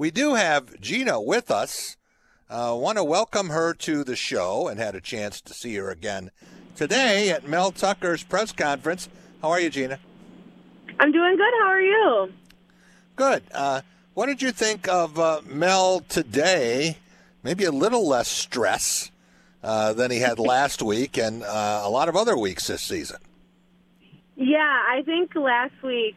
We do have Jeanna with us. Uh, Want to welcome her to the show and had a chance to see her again today at Mel Tucker's press conference. How are you, Jeanna? I'm doing good. How are you? Good. Uh, what did you think of uh, Mel today? Maybe a little less stress uh, than he had last week and uh, a lot of other weeks this season. Yeah, I think last week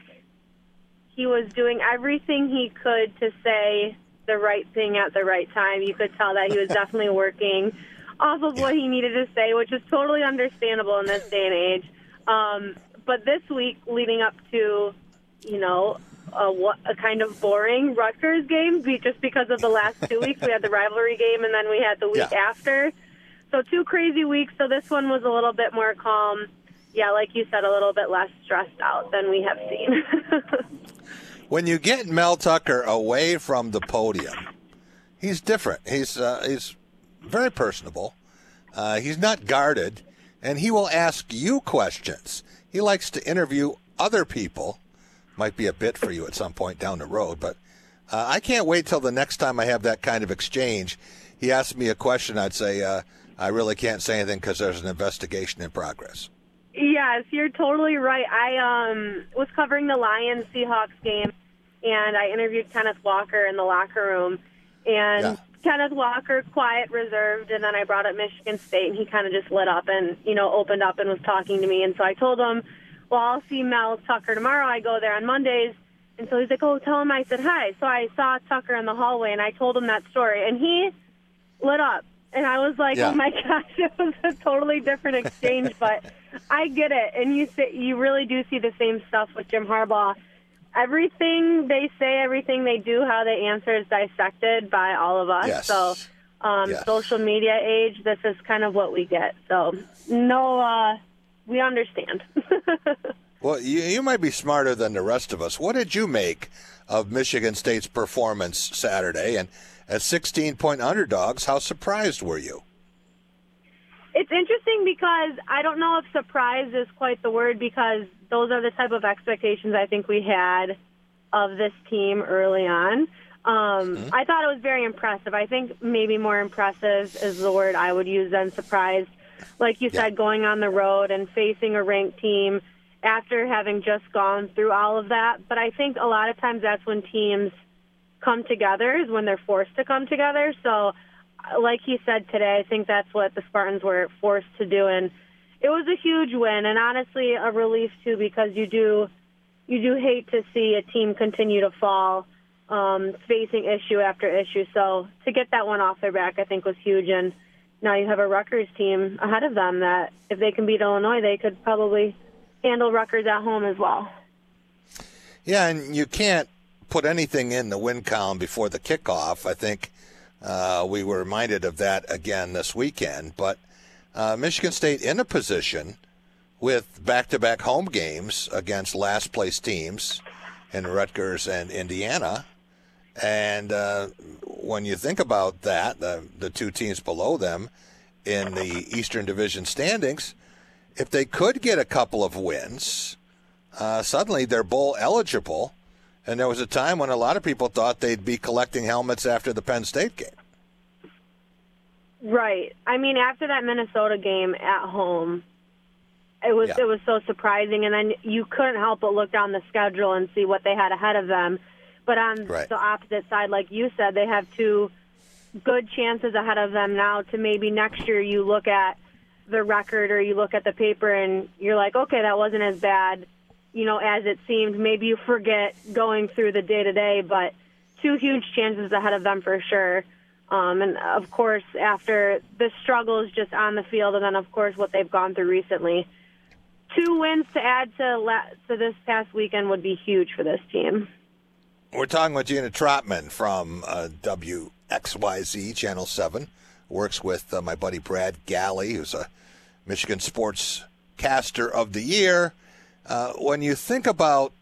he was doing everything he could to say the right thing at the right time. You could tell that he was definitely working off of what he needed to say, which is totally understandable in this day and age. Um, but this week, leading up to, you know, a, a kind of boring Rutgers game, just because of the last two weeks, we had the rivalry game and then we had the week Yeah. after. So two crazy weeks. So this one was a little bit more calm. Yeah, like you said, a little bit less stressed out than we have seen. When you get Mel Tucker away from the podium, he's different. He's uh, he's very personable. Uh, he's not guarded, and he will ask you questions. He likes to interview other people. Might be a bit for you at some point down the road, but uh, I can't wait till the next time I have that kind of exchange. He asks me a question, I'd say uh, I really can't say anything because there's an investigation in progress. Yes, you're totally right. I um was covering the Lions Seahawks game, and I interviewed Kenneth Walker in the locker room, and Yeah. Kenneth Walker, quiet, reserved, and then I brought up Michigan State, and he kind of just lit up and you know opened up and was talking to me, and so I told him, well, I'll see Mel Tucker tomorrow. I go there on Mondays. And so he's like, "Oh, tell him I said hi." So I saw Tucker in the hallway, and I told him that story, and he lit up. And I was like, Yeah. "Oh my gosh, it was a totally different exchange." but I get it, and you say, you really do see the same stuff with Jim Harbaugh. Everything they say, everything they do, how they answer is dissected by all of us. Yes. So, um, Yes. social media age, this is kind of what we get. So, no, uh, we understand. Well, you, you might be smarter than the rest of us. What did you make of Michigan State's performance Saturday? And as 16 point underdogs, how surprised were you? It's interesting because I don't know if surprise is quite the word because those are the type of expectations I think we had of this team early on. Um, I thought it was very impressive. I think maybe more impressive is the word I would use than surprised. Like you Yeah. said, going on the road and facing a ranked team after having just gone through all of that. But I think a lot of times that's when teams come together is when they're forced to come together. So, like he said today, I think that's what the Spartans were forced to do, and it was a huge win, and honestly a relief too because you do you do hate to see a team continue to fall, um, facing issue after issue. So to get that one off their back, I think was huge, and now you have a Rutgers team ahead of them that if they can beat Illinois, they could probably handle Rutgers at home as well. Yeah, and you can't put anything in the win column before the kickoff. I think uh, we were reminded of that again this weekend. But uh, Michigan State in a position with back to back home games against last place teams in Rutgers and Indiana. And uh, when you think about that, the, the two teams below them in the Eastern Division standings, if they could get a couple of wins, uh, suddenly they're bowl eligible. And there was a time when a lot of people thought they'd be collecting helmets after the Penn State game. Right. I mean, after that Minnesota game at home, it was Yeah. it was so surprising, and then you couldn't help but look down the schedule and see what they had ahead of them. But on Right. the opposite side, like you said, they have two good chances ahead of them now to maybe next year you look at the record or you look at the paper and you're like, okay, that wasn't as bad, you know, as it seemed. Maybe you forget going through the day to day, but two huge chances ahead of them for sure. Um, and of course, after the struggles just on the field, and then of course what they've gone through recently, two wins to add to la- to this past weekend would be huge for this team. We're talking with Jeanna Trotman from uh, WXYZ Channel 7. Works with uh, my buddy Brad Galli, who's a Michigan Sports Caster of the Year. Uh, when you think about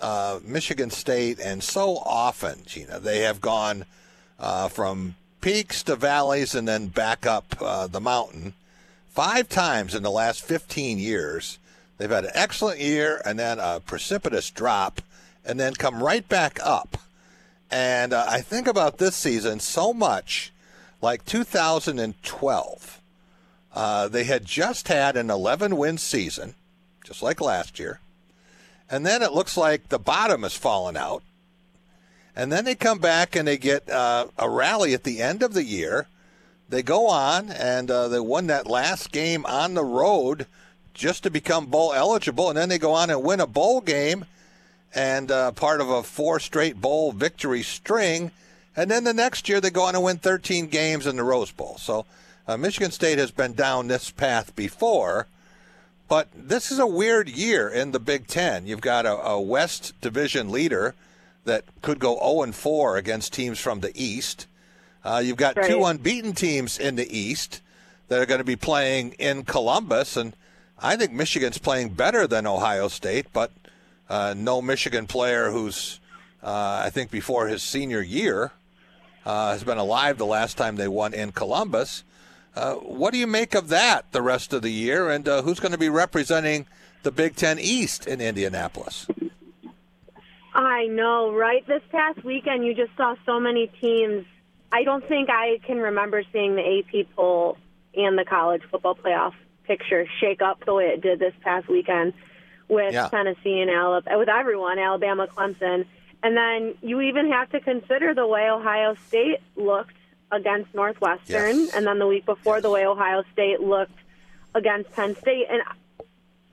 uh, Michigan State, and so often, Jeanna, they have gone uh, from peaks to valleys and then back up uh, the mountain. Five times in the last 15 years, they've had an excellent year and then a precipitous drop and then come right back up. And uh, I think about this season so much like 2012. Uh, they had just had an 11 win season, just like last year. And then it looks like the bottom has fallen out. And then they come back and they get uh, a rally at the end of the year. They go on and uh, they won that last game on the road just to become bowl eligible. And then they go on and win a bowl game and uh, part of a four straight bowl victory string. And then the next year they go on and win 13 games in the Rose Bowl. So uh, Michigan State has been down this path before, but this is a weird year in the Big Ten. You've got a, a West Division leader that could go 0 and 4 against teams from the East. Uh, you've got right. two unbeaten teams in the East that are going to be playing in Columbus, and I think Michigan's playing better than Ohio State, but uh, no Michigan player who's, uh, I think, before his senior year uh, has been alive the last time they won in Columbus. Uh, what do you make of that the rest of the year, and uh, who's going to be representing the Big Ten East in Indianapolis? I know, right? This past weekend, you just saw so many teams. I don't think I can remember seeing the AP poll and the college football playoff picture shake up the way it did this past weekend with yeah. Tennessee and Alabama, with everyone, Alabama, Clemson. And then you even have to consider the way Ohio State looked against Northwestern, yes. and then the week before, yes. the way Ohio State looked against Penn State. And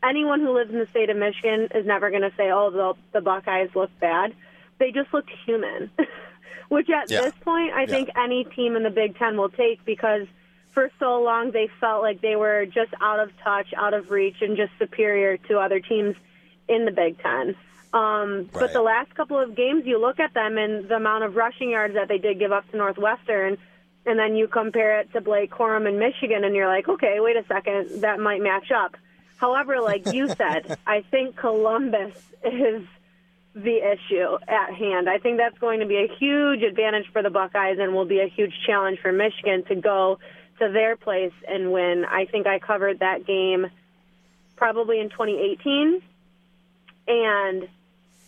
anyone who lives in the state of Michigan is never going to say, "Oh, the, the Buckeyes look bad." They just looked human, which at yeah. this point, I yeah. think any team in the Big Ten will take because for so long they felt like they were just out of touch, out of reach, and just superior to other teams in the Big Ten. Um, right. But the last couple of games, you look at them and the amount of rushing yards that they did give up to Northwestern, and then you compare it to Blake Corum in Michigan, and you're like, okay, wait a second, that might match up. However, like you said, I think Columbus is the issue at hand. I think that's going to be a huge advantage for the Buckeyes and will be a huge challenge for Michigan to go to their place and win. I think I covered that game probably in 2018, and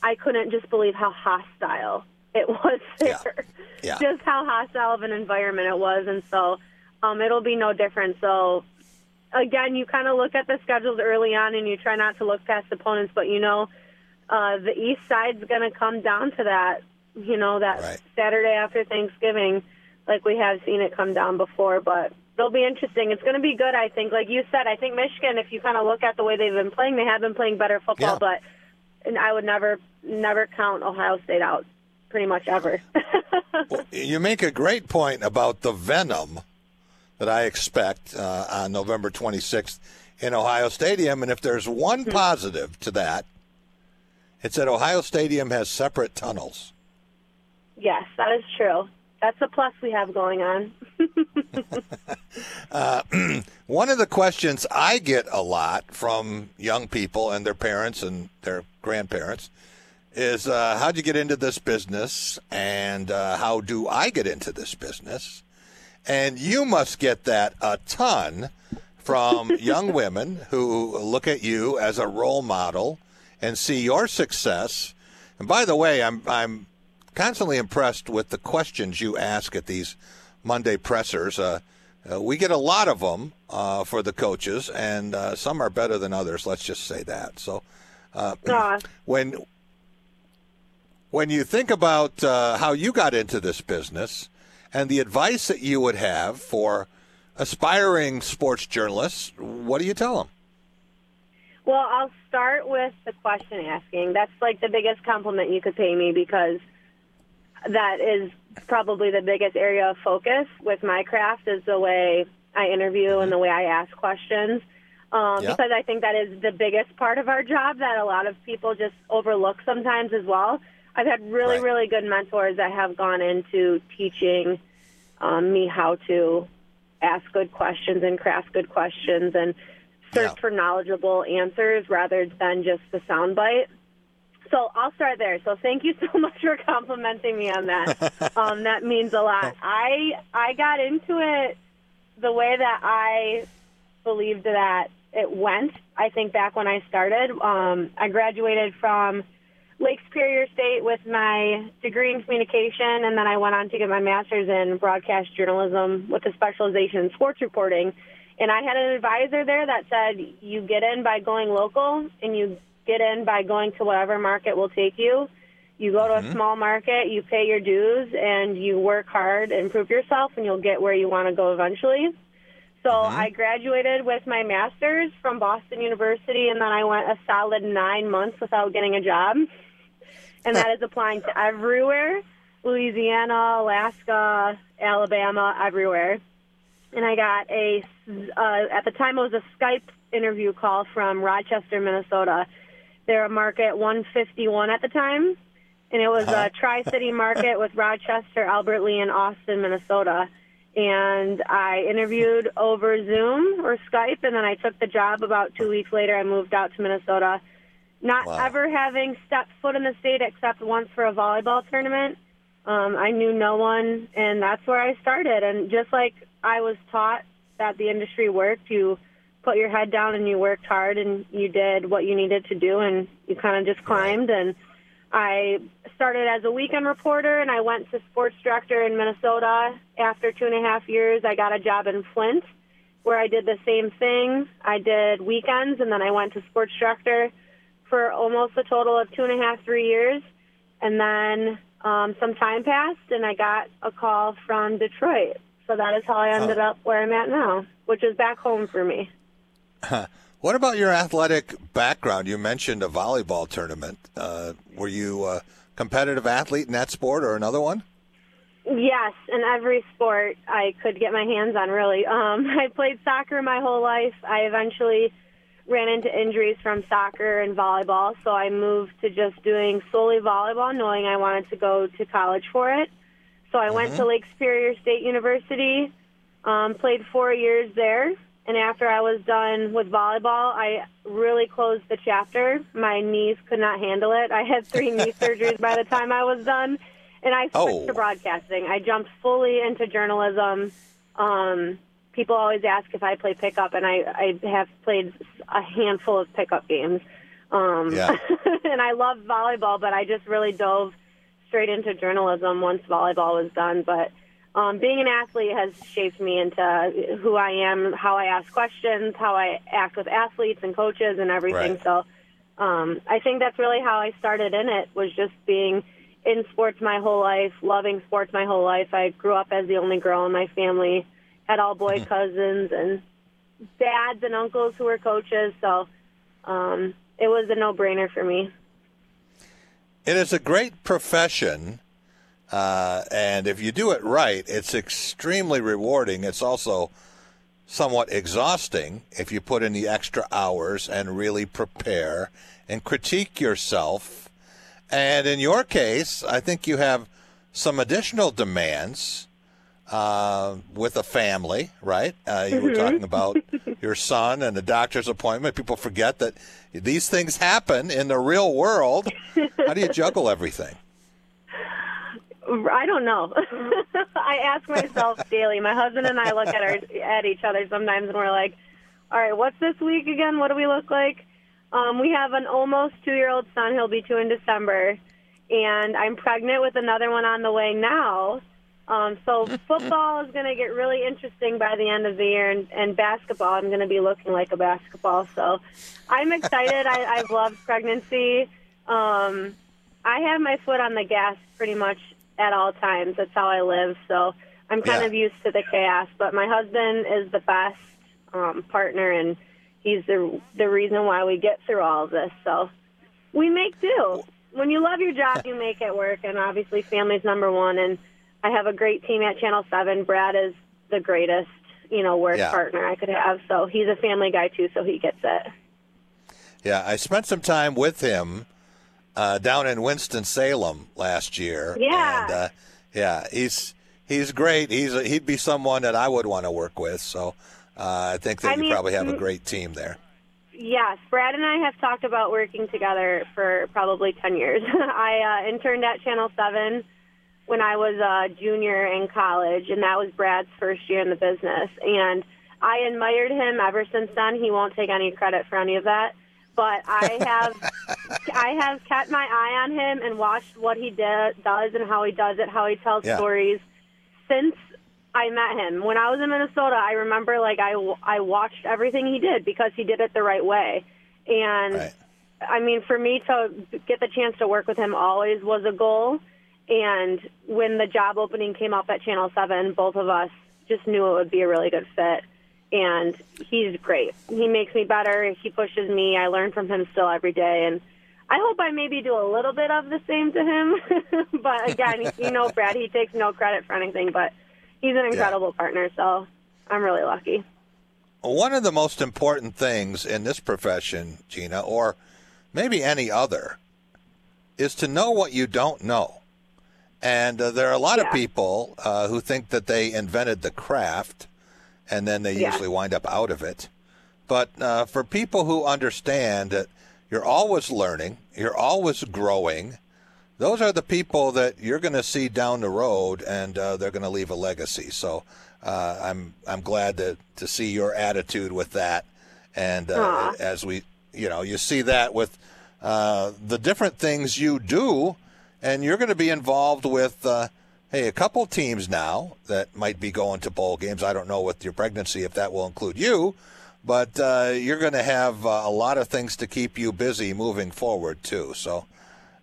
I couldn't just believe how hostile it was there. Yeah. Yeah. Just how hostile of an environment it was, and so um, it'll be no different. So again, you kind of look at the schedules early on, and you try not to look past opponents, but you know. Uh, the east side's going to come down to that, you know, that right. Saturday after Thanksgiving like we have seen it come down before. But it'll be interesting. It's going to be good, I think. Like you said, I think Michigan, if you kind of look at the way they've been playing, they have been playing better football. Yeah. But and I would never, never count Ohio State out, pretty much ever. well, you make a great point about the venom that I expect uh, on November 26th in Ohio Stadium. And if there's one hmm. positive to that, it's that Ohio Stadium has separate tunnels. Yes, that is true that's a plus we have going on. uh, one of the questions I get a lot from young people and their parents and their grandparents is uh, how'd you get into this business and uh, how do I get into this business? And you must get that a ton from young women who look at you as a role model and see your success. And by the way, I'm I'm constantly impressed with the questions you ask at these Monday pressers. Uh, uh, we get a lot of them uh, for the coaches, and uh, some are better than others. Let's just say that. So, uh, when when you think about uh, how you got into this business and the advice that you would have for aspiring sports journalists, what do you tell them? Well, I'll start with the question asking. That's like the biggest compliment you could pay me because that is probably the biggest area of focus with my craft is the way I interview and the way I ask questions. Um, yeah. Because I think that is the biggest part of our job that a lot of people just overlook sometimes as well. I've had really, right. really good mentors that have gone into teaching um, me how to ask good questions and craft good questions and search yeah. for knowledgeable answers rather than just the soundbite. So I'll start there. So thank you so much for complimenting me on that. um, that means a lot. I I got into it the way that I believed that it went. I think back when I started, um, I graduated from Lake Superior State with my degree in communication, and then I went on to get my master's in broadcast journalism with a specialization in sports reporting. And I had an advisor there that said, you get in by going local, and you get in by going to whatever market will take you. You go to a small market, you pay your dues, and you work hard and prove yourself, and you'll get where you want to go eventually. So I graduated with my master's from Boston University, and then I went a solid nine months without getting a job. And that is applying to everywhere Louisiana, Alaska, Alabama, everywhere. And I got a, uh, at the time, it was a Skype interview call from Rochester, Minnesota. They're a market 151 at the time and it was a tri-city market with Rochester, Albert Lea, and Austin, Minnesota. And I interviewed over Zoom or Skype, and then I took the job. About two weeks later, I moved out to Minnesota, not Wow. ever having stepped foot in the state except once for a volleyball tournament. Um, I knew no one, and that's where I started. And just like I was taught that the industry worked, you put your head down and you worked hard, and you did what you needed to do, and you kind of just climbed and I started as a weekend reporter and I went to sports director in Minnesota. After two and a half years, I got a job in Flint where I did the same thing. I did weekends and then I went to sports director for almost a total of two and a half, three years. And then um, some time passed and I got a call from Detroit. So that is how I ended up where I'm at now, which is back home for me. What about your athletic background? You mentioned a volleyball tournament. Uh, were you a competitive athlete in that sport or another one? Yes, in every sport I could get my hands on, really. Um, I played soccer my whole life. I eventually ran into injuries from soccer and volleyball, so I moved to just doing solely volleyball, knowing I wanted to go to college for it. So I went to Lake Superior State University, um, played four years there, and after I was done with volleyball, I really closed the chapter. My knees could not handle it. I had three knee surgeries by the time I was done, and I switched Oh. to broadcasting. I jumped fully into journalism. Um, people always ask if I play pickup, and I, I have played a handful of pickup games. Um, Yeah. and I love volleyball, but I just really dove straight into journalism once volleyball was done. But um, being an athlete has shaped me into who I am, how I ask questions, how I act with athletes and coaches and everything. Right. So um, I think that's really how I started in it was just being in sports my whole life, loving sports my whole life. I grew up as the only girl in my family, had all boy cousins and dads and uncles who were coaches. So um, it was a no-brainer for me. It is a great profession, uh, and if you do it right, it's extremely rewarding. It's also somewhat exhausting if you put in the extra hours and really prepare and critique yourself. And in your case, I think you have some additional demands uh, with a family, right? Uh, you were talking about your son and a doctor's appointment. People forget that these things happen in the real world. How do you juggle everything? I don't know. I ask myself daily. My husband and I look at our at each other sometimes, and we're like, "All right, what's this week again? What do we look like?" Um, we have an almost two-year-old son. He'll be two in December, and I'm pregnant with another one on the way now. Um, so football is going to get really interesting by the end of the year, and, and basketball, I'm going to be looking like a basketball. So I'm excited. I, I've loved pregnancy. Um, I have my foot on the gas pretty much at all times. That's how I live. So I'm kind Yeah. of used to the chaos. But my husband is the best um, partner, and he's the the reason why we get through all of this. So we make do. When you love your job, you make it work, and obviously, family's number one. And I have a great team at Channel Seven. Brad is the greatest, you know, work Yeah. partner I could have. So he's a family guy too, so he gets it. Yeah, I spent some time with him uh, down in Winston Salem last year. Yeah. and uh, yeah, he's he's great. He's a, he'd be someone that I would want to work with. So uh, I think that I you mean, probably have a great team there. Yes, Brad and I have talked about working together for probably 10 years. I uh, interned at Channel 7 when I was a junior in college, and that was Brad's first year in the business. And I admired him ever since then. He won't take any credit for any of that. but I have I have kept my eye on him and watched what he did, does and how he does it, how he tells Yeah. stories since I met him. When I was in Minnesota, I remember like I I watched everything he did because he did it the right way. And Right. I mean, for me to get the chance to work with him always was a goal. And when the job opening came up at Channel 7, both of us just knew it would be a really good fit. And he's great. He makes me better. He pushes me. I learn from him still every day. And I hope I maybe do a little bit of the same to him. but again, you know, Brad, he takes no credit for anything, but he's an incredible partner. So I'm really lucky. One of the most important things in this profession, Jeanna, or maybe any other, is to know what you don't know. And uh, there are a lot of people uh, who think that they invented the craft, and then they Yeah. usually wind up out of it. But uh, for people who understand that you're always learning, you're always growing, those are the people that you're going to see down the road, and uh, they're going to leave a legacy. So uh, I'm I'm glad to to see your attitude with that, and uh, as we you know you see that with uh, the different things you do, and you're going to be involved with. Uh, Hey, a couple teams now that might be going to bowl games. I don't know with your pregnancy if that will include you, but uh, you're going to have uh, a lot of things to keep you busy moving forward too. So,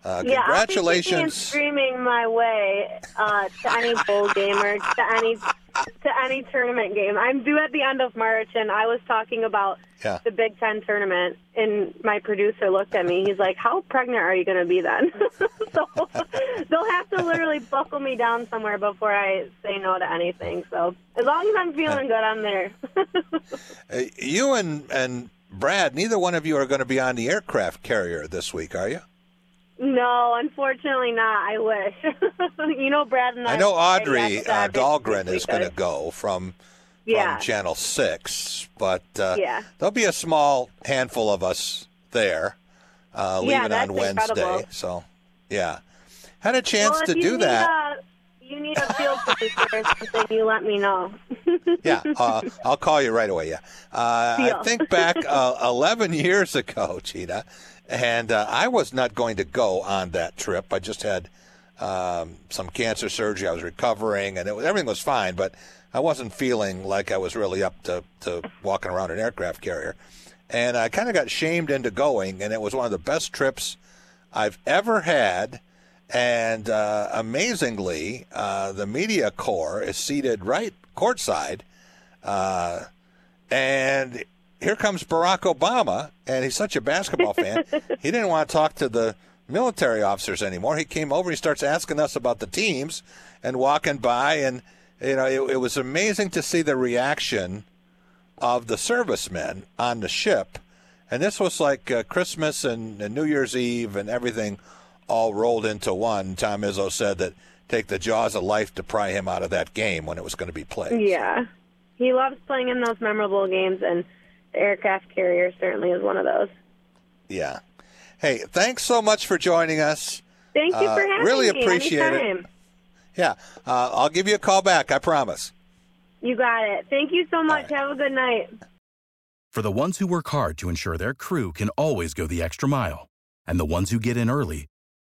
uh, Yeah, I'll be congratulations. screaming my way uh, to any bowl game or to any to any tournament game. I'm due at the end of March, and I was talking about Yeah. the Big Ten tournament, and my producer looked at me. He's like, "How pregnant are you going to be then?" so buckle me down somewhere before I say no to anything. So as long as I'm feeling good, I'm there. Uh, you and and Brad, neither one of you are going to be on the aircraft carrier this week, are you? no, unfortunately not. I wish. you know, Brad and I. I know Audrey uh, Dahlgren is going to go from Yeah. from Channel Six, but uh, Yeah. there'll be a small handful of us there, uh, Yeah, leaving that's on Wednesday. incredible. So, yeah, had a chance well, to do that. A, you need a field producer or something, you let me know. yeah, uh, I'll call you right away. Yeah, uh, I think back uh, 11 years ago, Cheetah, and uh, I was not going to go on that trip. I just had um, some cancer surgery. I was recovering, and it was, everything was fine, but I wasn't feeling like I was really up to, to walking around an aircraft carrier. And I kind of got shamed into going, and it was one of the best trips I've ever had. And uh, amazingly, uh, the media corps is seated right courtside. Uh, and here comes Barack Obama, and he's such a basketball fan. he didn't want to talk to the military officers anymore. He came over, he starts asking us about the teams and walking by. And, you know, it, it was amazing to see the reaction of the servicemen on the ship. And this was like uh, Christmas and, and New Year's Eve and everything all rolled into one. Tom Izzo said that take the jaws of life to pry him out of that game when it was going to be played. yeah. He loves playing in those memorable games, and the aircraft carrier certainly is one of those. Yeah. Hey, thanks so much for joining us. Thank you Uh, for having really me. Really appreciate it. Yeah, uh, I'll give you a call back. I promise. You got it. Thank you so much. right. Have a good night. For the ones who work hard to ensure their crew can always go the extra mile, and the ones who get in early